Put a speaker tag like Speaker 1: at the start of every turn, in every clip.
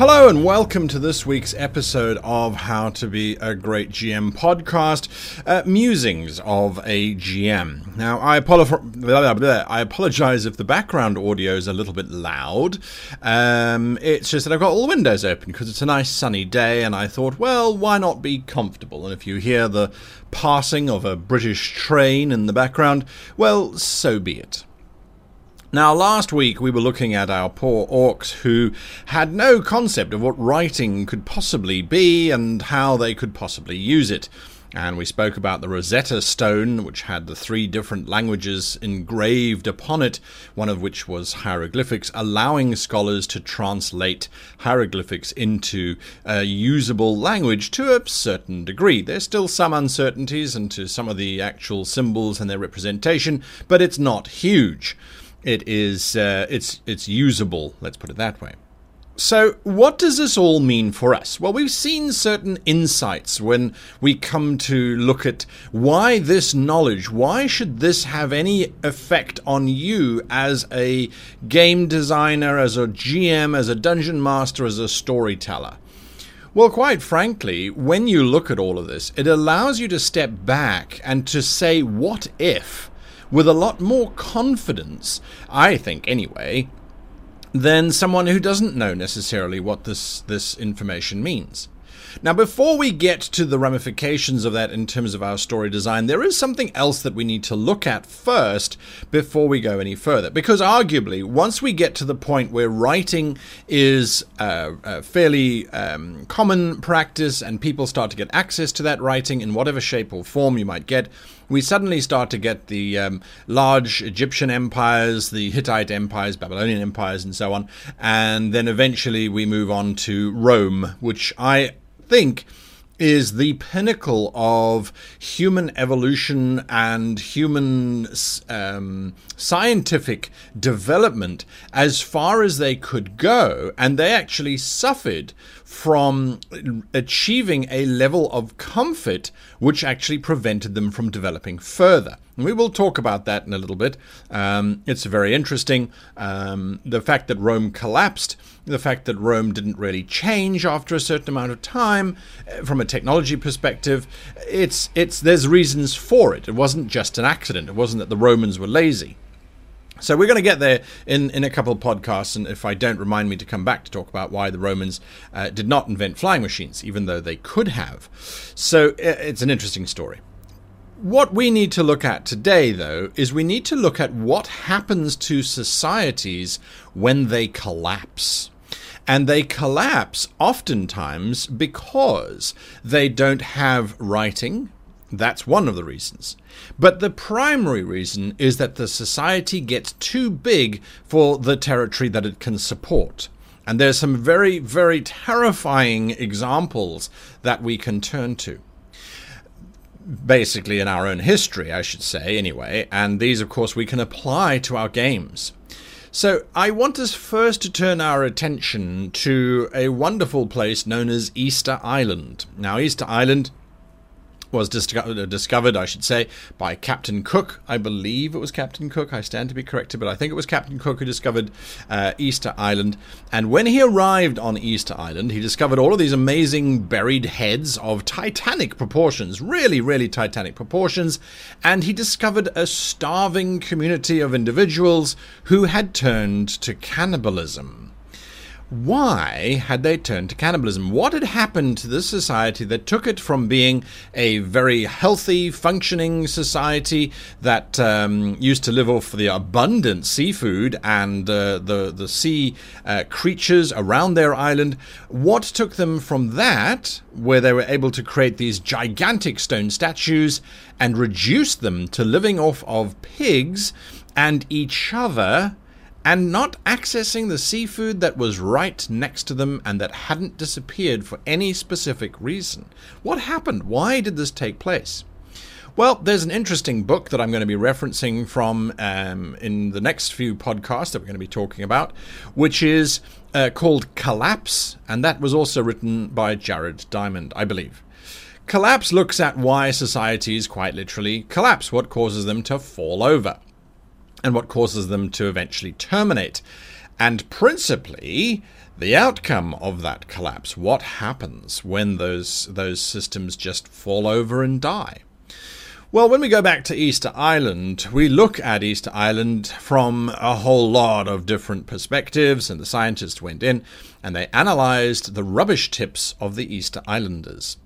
Speaker 1: Hello and welcome to this week's episode of How to Be a Great GM podcast, uh, Musings of a GM. Now, I, apolo- I apologize if the background audio is a little bit loud. Um, it's just that I've got all the windows open because it's a nice sunny day, and I thought, well, why not be comfortable? And if you hear the passing of a British train in the background, well, so be it. Now, last week we were looking at our poor orcs who had no concept of what writing could possibly be and how they could possibly use it. And we spoke about the Rosetta Stone, which had the three different languages engraved upon it, one of which was hieroglyphics, allowing scholars to translate hieroglyphics into a usable language to a certain degree. There's still some uncertainties into some of the actual symbols and their representation, but it's not huge it is uh, it's it's usable. Let's put it that way. So, what does this all mean for us? Well, we've seen certain insights when we come to look at why this knowledge, why should this have any effect on you as a game designer, as a GM, as a dungeon master, as a storyteller? Well, quite frankly, when you look at all of this, it allows you to step back and to say, what if? With a lot more confidence, I think anyway, than someone who doesn't know necessarily what this, this information means. Now, before we get to the ramifications of that in terms of our story design, there is something else that we need to look at first before we go any further. Because arguably, once we get to the point where writing is uh, a fairly um, common practice and people start to get access to that writing in whatever shape or form you might get, we suddenly start to get the um, large Egyptian empires, the Hittite empires, Babylonian empires, and so on. And then eventually we move on to Rome, which I think is the pinnacle of human evolution and human um, scientific development as far as they could go. And they actually suffered from achieving a level of comfort which actually prevented them from developing further. We will talk about that in a little bit. Um, it's very interesting. Um, the fact that Rome collapsed, the fact that Rome didn't really change after a certain amount of time, uh, from a technology perspective, it's it's there's reasons for it. It wasn't just an accident. It wasn't that the Romans were lazy. So we're going to get there in, in a couple of podcasts, and if I don't remind me to come back to talk about why the Romans uh, did not invent flying machines, even though they could have. So it's an interesting story. What we need to look at today, though, is we need to look at what happens to societies when they collapse. And they collapse oftentimes because they don't have writing, that's one of the reasons. But the primary reason is that the society gets too big for the territory that it can support. And there's some very, very terrifying examples that we can turn to. Basically, in our own history, I should say, anyway, and these, of course, we can apply to our games. So, I want us first to turn our attention to a wonderful place known as Easter Island. Now, Easter Island was disco- discovered, I should say, by Captain Cook. I believe it was Captain Cook. I stand to be corrected, but I think it was Captain Cook who discovered uh, Easter Island. And when he arrived on Easter Island, he discovered all of these amazing buried heads of titanic proportions, really, really titanic proportions. And he discovered a starving community of individuals who had turned to cannibalism why had they turned to cannibalism? What had happened to this society that took it from being a very healthy, functioning society that um, used to live off the abundant seafood and uh, the the sea uh, creatures around their island? What took them from that, where they were able to create these gigantic stone statues, and reduce them to living off of pigs and each other? And not accessing the seafood that was right next to them and that hadn't disappeared for any specific reason. What happened? Why did this take place? Well, there's an interesting book that I'm going to be referencing from um, in the next few podcasts that we're going to be talking about, which is uh, called Collapse, and that was also written by Jared Diamond, I believe. Collapse looks at why societies quite literally collapse, what causes them to fall over and what causes them to eventually terminate. and principally the outcome of that collapse. What happens when those those systems just fall over and die? Well, when we go back to Easter Island, we look at Easter Island from a whole lot of different perspectives, and the scientists went in and they analyzed the rubbish tips of the Easter Islanders.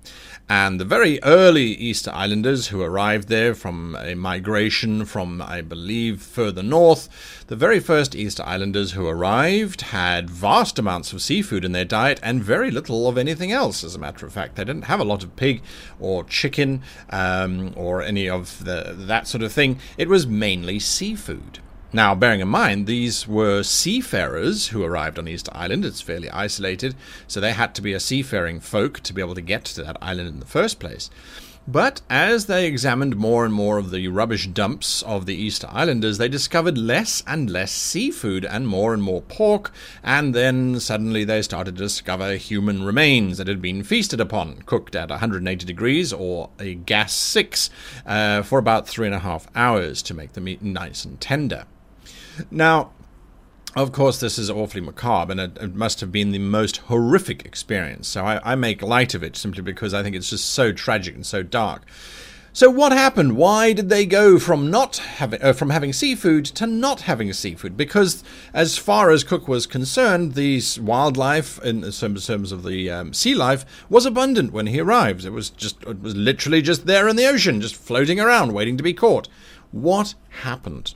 Speaker 1: And the very early Easter Islanders who arrived there from a migration from, I believe, further north, the very first Easter Islanders who arrived had vast amounts of seafood in their diet and very little of anything else, as a matter of fact. They didn't have a lot of pig or chicken um, or any of the, that sort of thing. It was mainly seafood. Now, bearing in mind, these were seafarers who arrived on Easter Island. It's fairly isolated, so they had to be a seafaring folk to be able to get to that island in the first place. But as they examined more and more of the rubbish dumps of the Easter Islanders, they discovered less and less seafood and more and more pork, and then suddenly they started to discover human remains that had been feasted upon, cooked at 180 degrees or a gas 6 uh, for about three and a half hours to make the meat nice and tender. Now, of course, this is awfully macabre, and it, it, must have been the most horrific experience. So I, I, make light of it simply because I think it's just so tragic and so dark. So what happened? Why did they go from not having uh, from having seafood to not having seafood? Because as far as Cook was concerned, the wildlife in terms of the um, sea life was abundant when he arrived. It was just it was literally just there in the ocean, just floating around, waiting to be caught. What happened?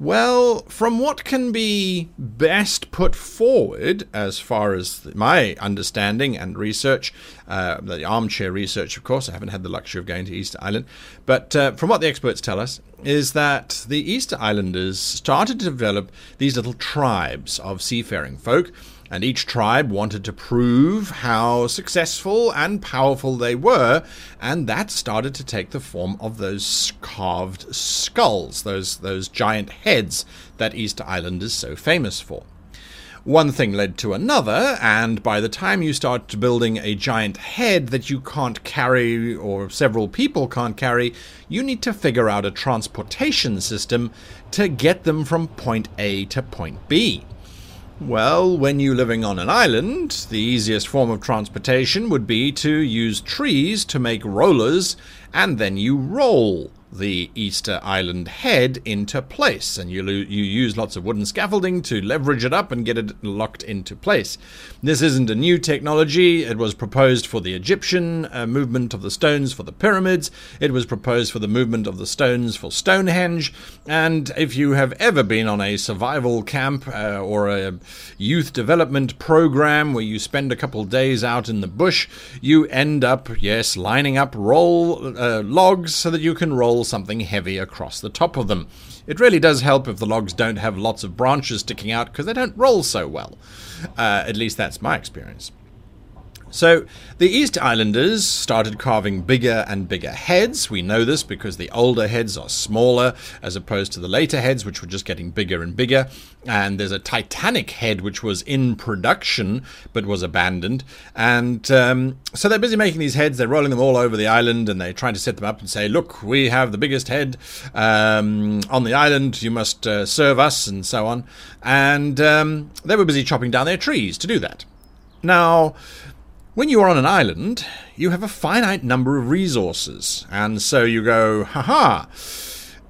Speaker 1: Well, from what can be best put forward, as far as my understanding and research, uh, the armchair research, of course, I haven't had the luxury of going to Easter Island, but uh, from what the experts tell us, is that the Easter Islanders started to develop these little tribes of seafaring folk and each tribe wanted to prove how successful and powerful they were, and that started to take the form of those carved skulls, those, those giant heads that Easter Island is so famous for. One thing led to another, and by the time you start building a giant head that you can't carry or several people can't carry, you need to figure out a transportation system to get them from point A to point B. Well, when you're living on an island, the easiest form of transportation would be to use trees to make rollers, and then you roll the Easter Island head into place, and you, you use lots of wooden scaffolding to leverage it up and get it locked into place. This isn't a new technology. It was proposed for the Egyptian uh, movement of the stones for the pyramids. It was proposed for the movement of the stones for Stonehenge. And if you have ever been on a survival camp uh, or a youth development program where you spend a couple days out in the bush, you end up, yes, lining up roll uh, logs so that you can roll roll something heavy across the top of them. It really does help if the logs don't have lots of branches sticking out because they don't roll so well. Uh, at least that's my experience. So, the East Islanders started carving bigger and bigger heads. We know this because the older heads are smaller as opposed to the later heads, which were just getting bigger and bigger. And there's a Titanic head which was in production but was abandoned. And um, so they're busy making these heads. They're rolling them all over the island and they're trying to set them up and say, Look, we have the biggest head um, on the island. You must uh, serve us, and so on. And um, they were busy chopping down their trees to do that. Now, when you are on an island, you have a finite number of resources, and so you go, haha,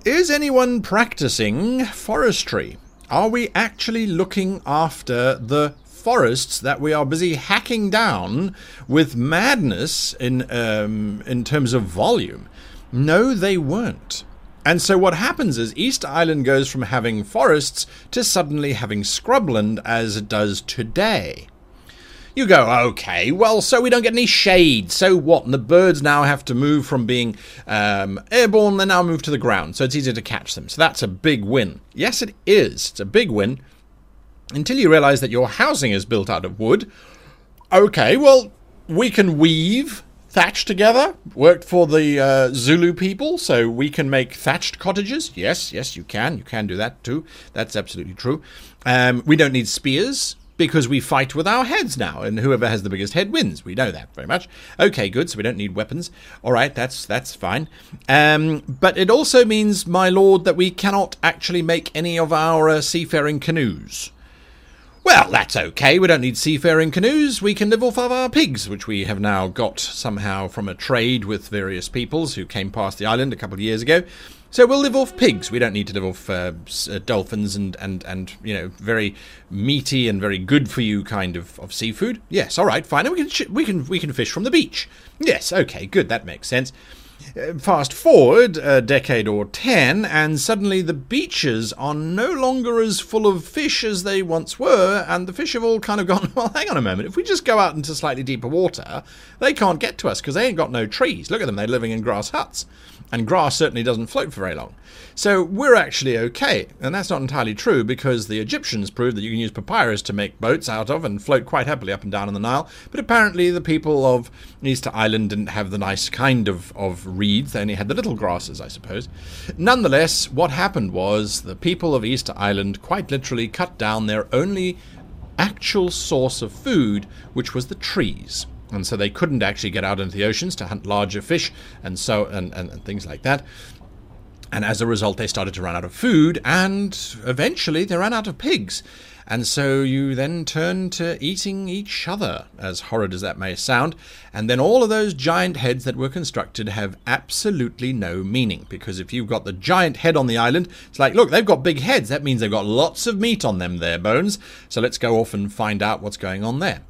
Speaker 1: is anyone practicing forestry? Are we actually looking after the forests that we are busy hacking down with madness in um, in terms of volume? No, they weren't. And so what happens is East Island goes from having forests to suddenly having scrubland as it does today. You go, okay, well, so we don't get any shade. So what? And the birds now have to move from being um, airborne, they now move to the ground, so it's easier to catch them. So that's a big win. Yes, it is. It's a big win until you realize that your housing is built out of wood. Okay, well, we can weave thatch together. Worked for the uh, Zulu people, so we can make thatched cottages. Yes, yes, you can. You can do that too. That's absolutely true. Um, we don't need spears because we fight with our heads now, and whoever has the biggest head wins. We know that very much. Okay, good. So we don't need weapons. All right, that's that's fine. Um, but it also means, my lord, that we cannot actually make any of our uh, seafaring canoes. Well, that's okay. We don't need seafaring canoes. We can live off of our pigs, which we have now got somehow from a trade with various peoples who came past the island a couple of years ago. So we'll live off pigs. We don't need to live off uh, uh, dolphins and, and, and you know very meaty and very good for you kind of, of seafood. Yes, all right, fine. And we can we can we can fish from the beach. Yes, okay, good. That makes sense. Fast forward a decade or ten, and suddenly the beaches are no longer as full of fish as they once were, and the fish have all kind of gone, well, hang on a moment, if we just go out into slightly deeper water, they can't get to us because they ain't got no trees. Look at them, they're living in grass huts. And grass certainly doesn't float for very long. So we're actually okay. And that's not entirely true because the Egyptians proved that you can use papyrus to make boats out of and float quite happily up and down in the Nile. But apparently the people of Easter Island didn't have the nice kind of, of reeds, they only had the little grasses, I suppose. Nonetheless, what happened was the people of Easter Island quite literally cut down their only actual source of food, which was the trees and so they couldn't actually get out into the oceans to hunt larger fish and so and, and, and, things like that. And as a result, they started to run out of food, and eventually they ran out of pigs. And so you then turn to eating each other, as horrid as that may sound. And then all of those giant heads that were constructed have absolutely no meaning. Because if you've got the giant head on the island, it's like, look, they've got big heads. That means they've got lots of meat on them, their bones. So let's go off and find out what's going on there.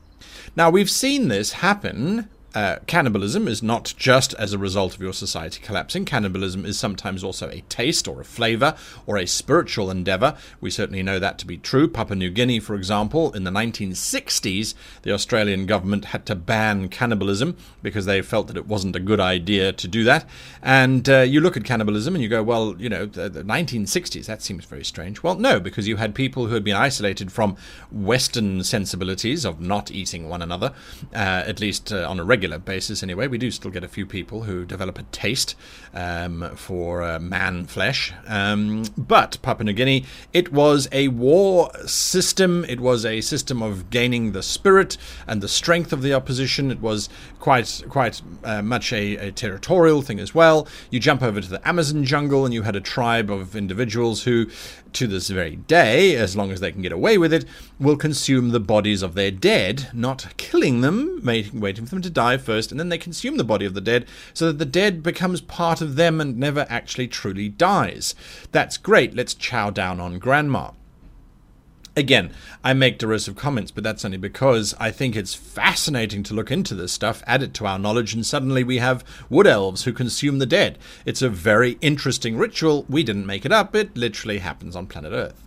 Speaker 1: Now, we've seen this happen uh, cannibalism is not just as a result of your society collapsing. Cannibalism is sometimes also a taste or a flavor or a spiritual endeavor. We certainly know that to be true. Papua New Guinea, for example, in the 1960s, the Australian government had to ban cannibalism because they felt that it wasn't a good idea to do that. And uh, you look at cannibalism and you go, well, you know, the, the 1960s, that seems very strange. Well, no, because you had people who had been isolated from Western sensibilities of not eating one another, uh, at least uh, on a regular regular basis anyway, we do still get a few people who develop a taste um, for uh, man flesh. Um, but Papua New Guinea, it was a war system. It was a system of gaining the spirit and the strength of the opposition. It was quite quite uh, much a, a, territorial thing as well. You jump over to the Amazon jungle, and you had a tribe of individuals who, to this very day, as long as they can get away with it, will consume the bodies of their dead, not killing them, waiting, for them to die first, and then they consume the body of the dead, so that the dead becomes part of them and never actually truly dies. That's great, let's chow down on Grandma. Again, I make derisive comments, but that's only because I think it's fascinating to look into this stuff, add it to our knowledge, and suddenly we have wood elves who consume the dead. It's a very interesting ritual. We didn't make it up, it literally happens on planet Earth.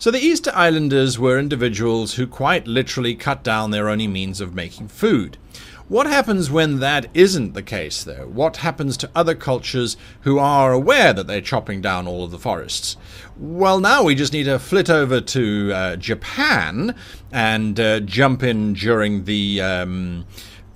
Speaker 1: So the Easter Islanders were individuals who quite literally cut down their only means of making food. What happens when that isn't the case, though? What happens to other cultures who are aware that they're chopping down all of the forests? Well, now we just need to flit over to uh, Japan and uh, jump in during the. Um,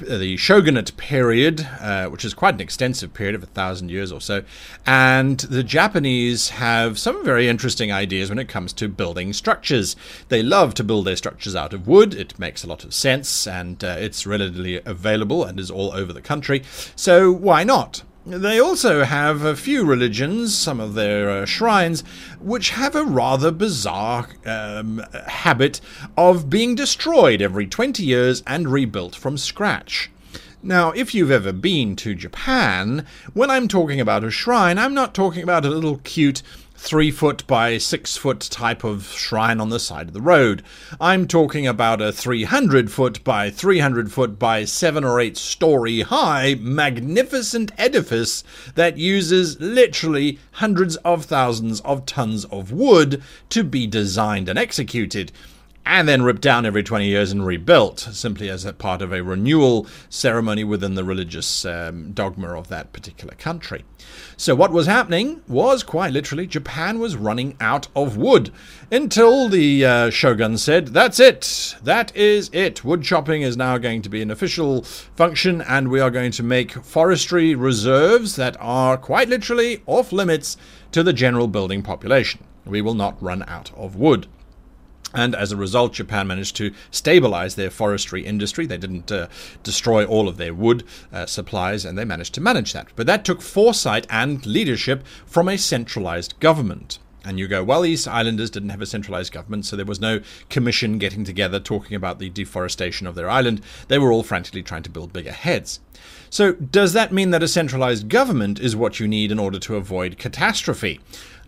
Speaker 1: the shogunate period, uh, which is quite an extensive period of a thousand years or so, and the Japanese have some very interesting ideas when it comes to building structures. They love to build their structures out of wood. It makes a lot of sense, and uh, it's readily available and is all over the country. So why not? They also have a few religions, some of their uh, shrines, which have a rather bizarre um, habit of being destroyed every 20 years and rebuilt from scratch. Now, if you've ever been to Japan, when I'm talking about a shrine, I'm not talking about a little cute three foot by six foot type of shrine on the side of the road. I'm talking about a 300 foot by 300 foot by seven or eight story high magnificent edifice that uses literally hundreds of thousands of tons of wood to be designed and executed and then ripped down every 20 years and rebuilt, simply as a part of a renewal ceremony within the religious um, dogma of that particular country. So, what was happening was quite literally Japan was running out of wood until the uh, shogun said, That's it, that is it. Wood chopping is now going to be an official function, and we are going to make forestry reserves that are quite literally off limits to the general building population. We will not run out of wood. And as a result, Japan managed to stabilize their forestry industry. They didn't uh, destroy all of their wood uh, supplies, and they managed to manage that. But that took foresight and leadership from a centralized government. And you go, well, these islanders didn't have a centralized government, so there was no commission getting together talking about the deforestation of their island. They were all frantically trying to build bigger heads. So, does that mean that a centralized government is what you need in order to avoid catastrophe?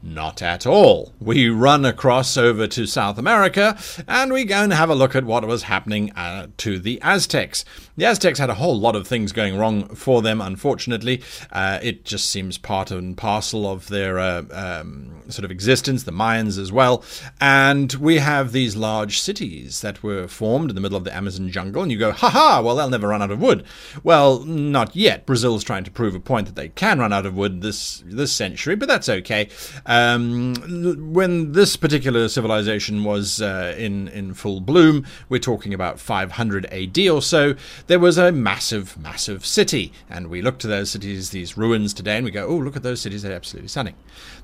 Speaker 1: Not at all. We run across over to South America and we go and have a look at what was happening uh, to the Aztecs. The Aztecs had a whole lot of things going wrong for them, unfortunately. Uh, it just seems part and parcel of their uh, um, sort of existence, the Mayans as well. And we have these large cities that were formed in the middle of the Amazon jungle, and you go, ha ha, well, they'll never run out of wood. Well, not yet. Brazil's trying to prove a point that they can run out of wood this, this century, but that's okay. Um, when this particular civilization was uh, in, in full bloom, we're talking about 500 AD or so, there was a massive, massive city. And we look to those cities, these ruins today, and we go, oh, look at those cities, they're absolutely stunning.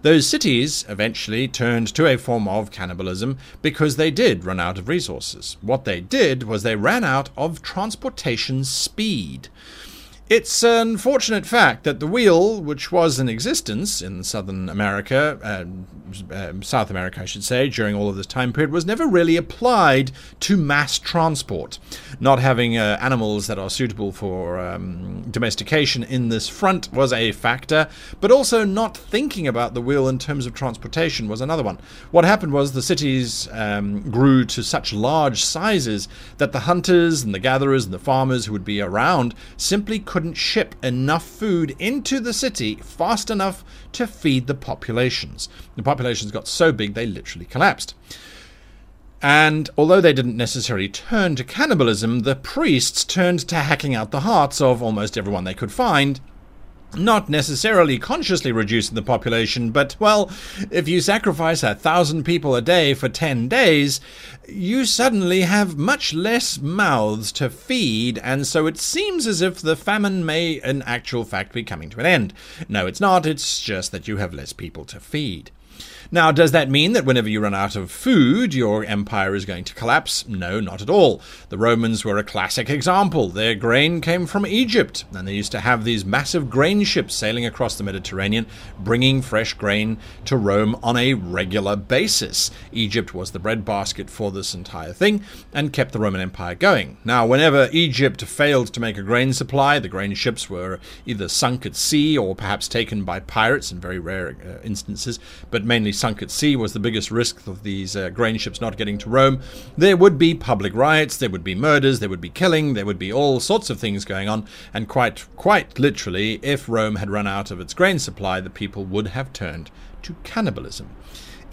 Speaker 1: Those cities eventually turned to a form of cannibalism because they did run out of resources. What they did was they ran out of transportation speed. It's an unfortunate fact that the wheel, which was in existence in Southern America, uh, uh, South America, I should say, during all of this time period, was never really applied to mass transport. Not having uh, animals that are suitable for um, domestication in this front was a factor, but also not thinking about the wheel in terms of transportation was another one. What happened was the cities um, grew to such large sizes that the hunters and the gatherers and the farmers who would be around simply couldn't couldn't ship enough food into the city fast enough to feed the populations. The populations got so big they literally collapsed. And although they didn't necessarily turn to cannibalism, the priests turned to hacking out the hearts of almost everyone they could find not necessarily consciously reducing the population, but, well, if you sacrifice a thousand people a day for ten days, you suddenly have much less mouths to feed, and so it seems as if the famine may, in actual fact, be coming to an end. No, it's not, it's just that you have less people to feed. Now, does that mean that whenever you run out of food, your empire is going to collapse? No, not at all. The Romans were a classic example. Their grain came from Egypt, and they used to have these massive grain ships sailing across the Mediterranean, bringing fresh grain to Rome on a regular basis. Egypt was the breadbasket for this entire thing and kept the Roman Empire going. Now, whenever Egypt failed to make a grain supply, the grain ships were either sunk at sea or perhaps taken by pirates in very rare uh, instances, but mainly sunk at sea was the biggest risk of these uh, grain ships not getting to Rome, there would be public riots, there would be murders, there would be killing, there would be all sorts of things going on, and quite, quite literally, if Rome had run out of its grain supply, the people would have turned to cannibalism.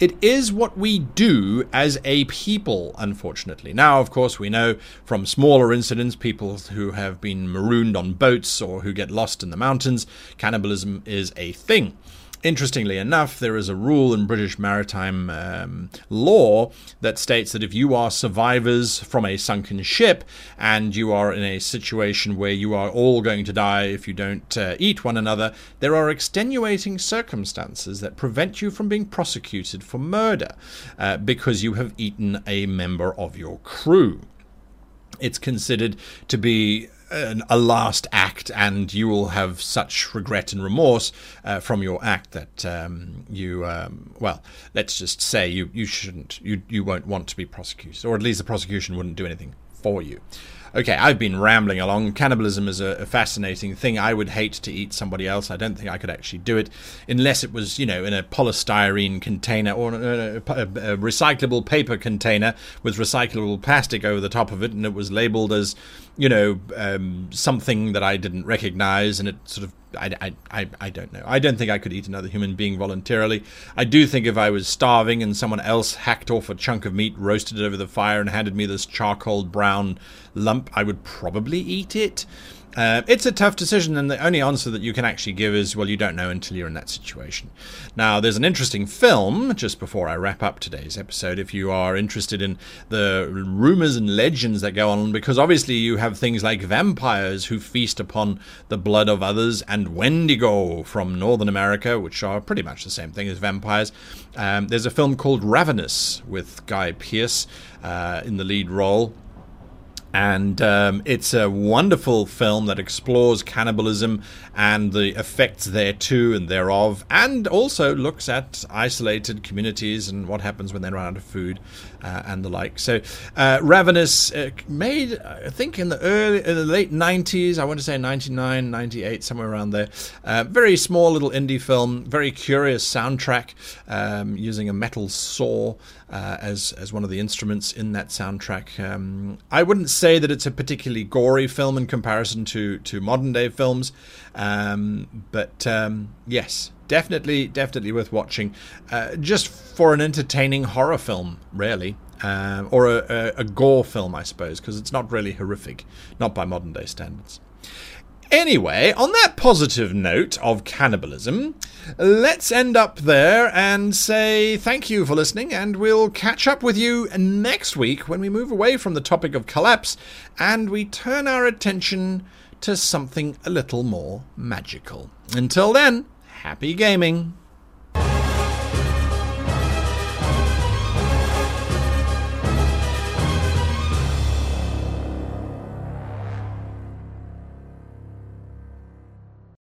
Speaker 1: It is what we do as a people, unfortunately. Now, of course, we know from smaller incidents, people who have been marooned on boats or who get lost in the mountains, cannibalism is a thing. Interestingly enough, there is a rule in British maritime um, law that states that if you are survivors from a sunken ship and you are in a situation where you are all going to die if you don't uh, eat one another, there are extenuating circumstances that prevent you from being prosecuted for murder uh, because you have eaten a member of your crew. It's considered to be an, a last act, and you will have such regret and remorse uh, from your act that um, you, um, well, let's just say you, you shouldn't, you, you won't want to be prosecuted, or at least the prosecution wouldn't do anything for you. Okay, I've been rambling along. Cannibalism is a, a, fascinating thing. I would hate to eat somebody else. I don't think I could actually do it unless it was, you know, in a polystyrene container or a, a, a recyclable paper container with recyclable plastic over the top of it, and it was labeled as, you know, um, something that I didn't recognize, and it sort of I, I, I don't know. I don't think I could eat another human being voluntarily. I do think if I was starving and someone else hacked off a chunk of meat, roasted it over the fire, and handed me this charcoal brown lump, I would probably eat it. Uh, it's a tough decision, and the only answer that you can actually give is, well, you don't know until you're in that situation. Now, there's an interesting film, just before I wrap up today's episode, if you are interested in the rumors and legends that go on, because obviously you have things like vampires who feast upon the blood of others, and Wendigo from Northern America, which are pretty much the same thing as vampires. Um, there's a film called Ravenous with Guy Pearce uh, in the lead role And um, it's a wonderful film that explores cannibalism and the effects thereto and thereof, and also looks at isolated communities and what happens when they run out of food uh, and the like. So, uh, Ravenous uh, made, I think, in the early, in the late 90s, I want to say 99, 98, somewhere around there. Uh, very small little indie film, very curious soundtrack, um, using a metal saw uh, as as one of the instruments in that soundtrack. Um, I wouldn't say that it's a particularly gory film in comparison to to modern day films, um, but um, yes, definitely definitely worth watching, uh, just for an entertaining horror film, really. Uh, or a, a, a gore film, I suppose, because it's not really horrific, not by modern day standards. Anyway, on that positive note of cannibalism, let's end up there and say thank you for listening, and we'll catch up with you next week when we move away from the topic of collapse and we turn our attention to something a little more magical. Until then, happy gaming!